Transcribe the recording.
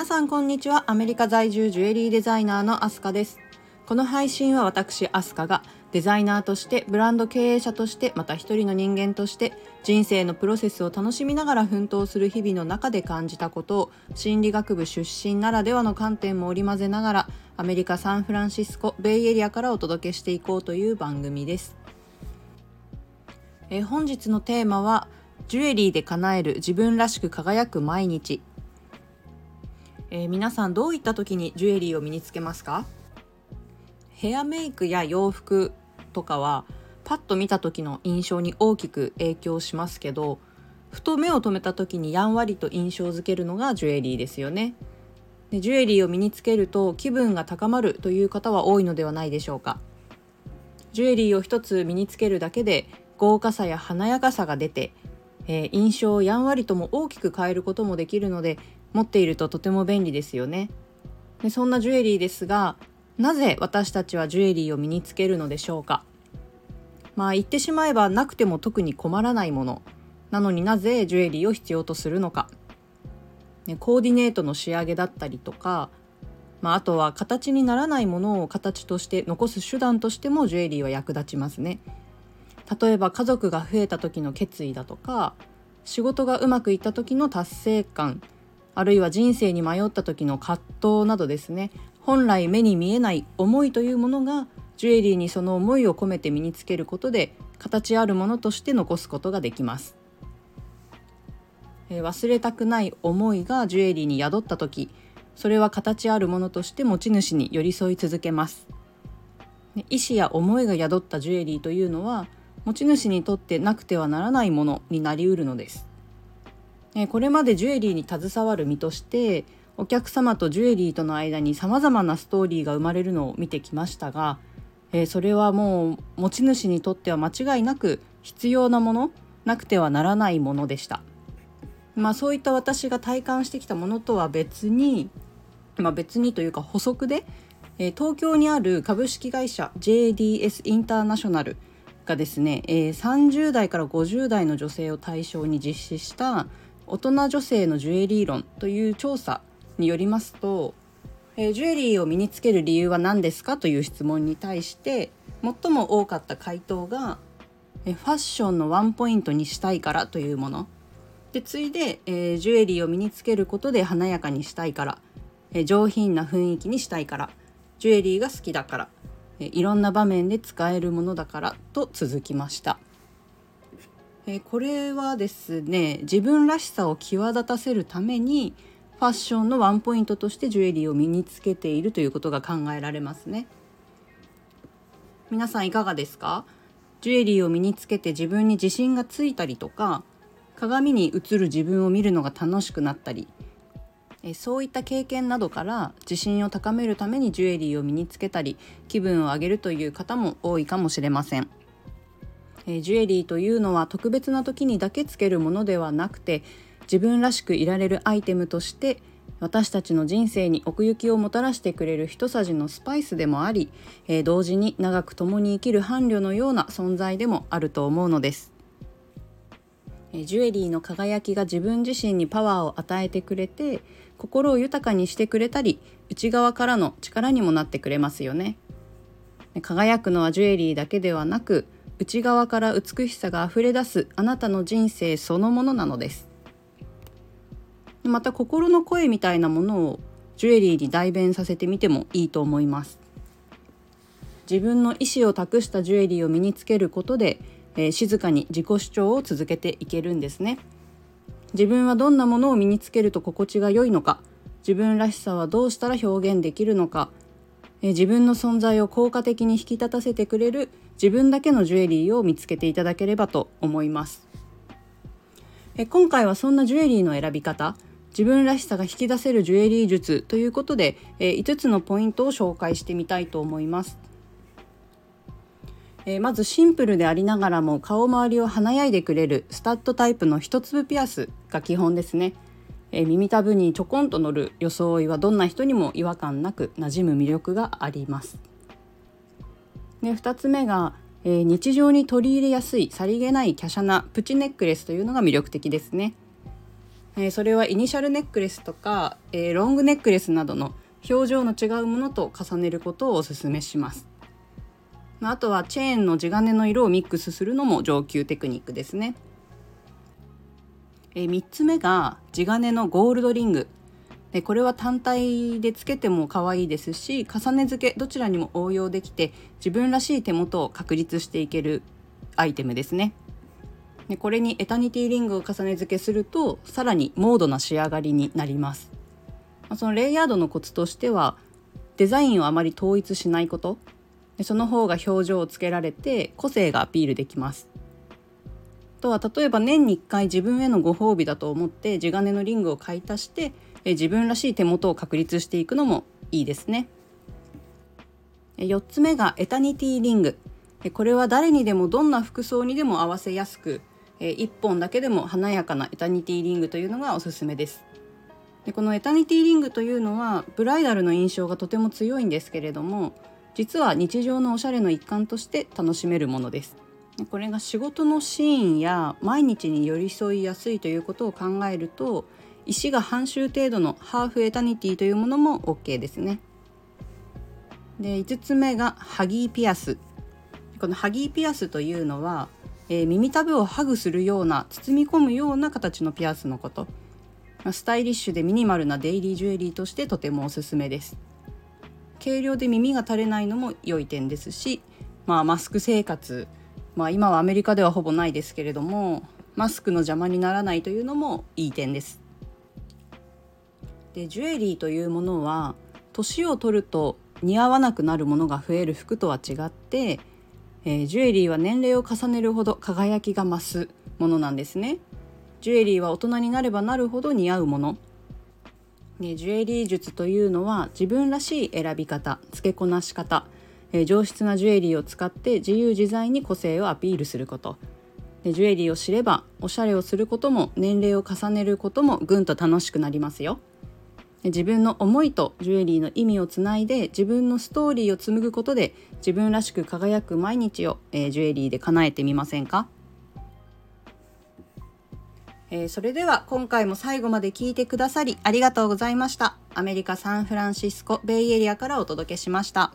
皆さんこんにちは。アメリカ在住ジュエリーデザイナーのアスカです。この配信は私アスカがデザイナーとしてブランド経営者としてまた一人の人間として人生のプロセスを楽しみながら奮闘する日々の中で感じたことを心理学部出身ならではの観点も織り交ぜながらアメリカ・サンフランシスコベイエリアからお届けしていこうという番組です。え本日のテーマはジュエリーで叶える自分らしく輝く毎日。えー、皆さんどういった時にジュエリーを身につけますか？ヘアメイクや洋服とかはパッと見た時の印象に大きく影響しますけどふと目を留めた時にやんわりと印象づけるのがジュエリーですよね。でジュエリーを身につけると気分が高まるという方は多いのではないでしょうか。ジュエリーを一つ身につけるだけで豪華さや華やかさが出て、えー、印象をやんわりとも大きく変えることもできるので持っているととても便利ですよね。でそんなジュエリーですがなぜ私たちはジュエリーを身につけるのでしょうか？まあ言ってしまえばなくても特に困らないもの。なのになぜジュエリーを必要とするのか、ね、コーディネートの仕上げだったりとか、まあ、あとは形にならないものを形として残す手段としてもジュエリーは役立ちますね。例えば家族が増えた時の決意だとか仕事がうまくいった時の達成感。あるいは人生に迷った時の葛藤などですね。本来目に見えない思いというものがジュエリーにその思いを込めて身につけることで形あるものとして残すことができます、えー、忘れたくない思いがジュエリーに宿った時それは形あるものとして持ち主に寄り添い続けます。意思や思いが宿ったジュエリーというのは持ち主にとってなくてはならないものになりうるのです。これまでジュエリーに携わる身としてお客様とジュエリーとの間にさまざまなストーリーが生まれるのを見てきましたが、それはもう持ち主にとっては間違いなく必要なものなくてはならないものでした。まあ、そういった私が体感してきたものとは別に、まあ、別にというか補足で、東京にある株式会社 JDS インターナショナルがですね、え30代から50代の女性を対象に実施した大人女性のジュエリー論という調査によりますと、えー、ジュエリーを身につける理由は何ですかという質問に対して最も多かった回答が、えファッションのワンポイントにしたいからというもので次いで、えー、ジュエリーを身につけることで華やかにしたいから、え、上品な雰囲気にしたいからジュエリーが好きだから、えいろんな場面で使えるものだからと続きました。えー、これはですね自分らしさを際立たせるためにファッションのワンポイントとしてジュエリーを身につけているということが考えられますね皆さんいかがですか？ジュエリーを身につけて自分に自信がついたりとか鏡に映る自分を見るのが楽しくなったりえそういった経験などから自信を高めるためにジュエリーを身につけたり気分を上げるという方も多いかもしれません。えジュエリーというのは特別な時にだけつけるものではなくて自分らしくいられるアイテムとして私たちの人生に奥行きをもたらしてくれる一さじのスパイスでもあり、え、同時に長く共に生きる伴侶のような存在でもあると思うのです。えジュエリーの輝きが自分自身にパワーを与えてくれて心を豊かにしてくれたり内側からの力にもなってくれますよね。輝くのはジュエリーだけではなく内側から美しさがあふれ出すあなたの人生そのものなのです。また心の声みたいなものをジュエリーに代弁させてみてもいいと思います。自分の意思を託したジュエリーを身につけることで、えー、静かに自己主張を続けていけるんですね。自分はどんなものを身につけると心地が良いのか自分らしさはどうしたら表現できるのかえ自分の存在を効果的に引き立たせてくれる自分だけのジュエリーを見つけていただければと思います。え今回はそんなジュエリーの選び方自分らしさが引き出せるジュエリー術ということで、え5つのポイントを紹介してみたいと思います、えまずシンプルでありながらも顔周りを華やいでくれるスタッドタイプの一粒ピアスが基本ですね。え、耳たぶにちょこんと乗る装いはどんな人にも違和感なく馴染む魅力があります。で2つ目が、えー、日常に取り入れやすいさりげない華奢なプチネックレスというのが魅力的ですね。えー、それはイニシャルネックレスとか、えー、ロングネックレスなどの表情の違うものと重ねることをお勧めします。あとはチェーンの地金の色をミックスするのも上級テクニックですね。えー、3つ目が地金のゴールドリングでこれは単体でつけても可愛いですし重ね付けどちらにも応用できて自分らしい手元を確立していけるアイテムですね。でこれにエタニティリングを重ね付けするとさらにモードな仕上がりになります。そのレイヤードのコツとしてはデザインをあまり統一しないことでその方が表情をつけられて個性がアピールできます。とは例えば年に1回自分へのご褒美だと思って地金のリングを買い足してえ自分らしい手元を確立していくのもいいですね。4つ目がエタニティリング。これは誰にでもどんな服装にでも合わせやすく1本だけでも華やかなエタニティリングというのがおすすめです。でこのエタニティリングというのはブライダルの印象がとても強いんですけれども実は日常のおしゃれの一環として楽しめるものです。これが仕事のシーンや毎日に寄り添いやすいということを考えると石が半周程度のハーフエタニティというものも OK ですね。で5つ目がハギーピアス。このハギーピアスというのは、えー、耳たぶをハグするような包み込むような形のピアスのこと。スタイリッシュでミニマルなデイリージュエリーとしてとてもおすすめです。軽量で耳が垂れないのも良い点ですし、まあ、マスク生活、まあ、今はアメリカではほぼないですけれどもマスクの邪魔にならないというのもいい点ですでジュエリーというものは年を取ると似合わなくなるものが増える服とは違って、えー、ジュエリーは年齢を重ねるほど輝きが増すものなんですね。ジュエリーは大人になればなるほど似合うもの。ね、ジュエリー術というのは自分らしい選び方付けこなし方、えー、上質なジュエリーを使って自由自在に個性をアピールすること。でジュエリーを知ればおしゃれをすることも年齢を重ねることもぐんと楽しくなりますよ。自分の思いとジュエリーの意味をつないで自分のストーリーを紡ぐことで自分らしく輝く毎日を、えー、ジュエリーで叶えてみませんか、えー、それでは今回も最後まで聞いてくださりありがとうございました。アメリカ・サンフランシスコベイエリアからお届けしました。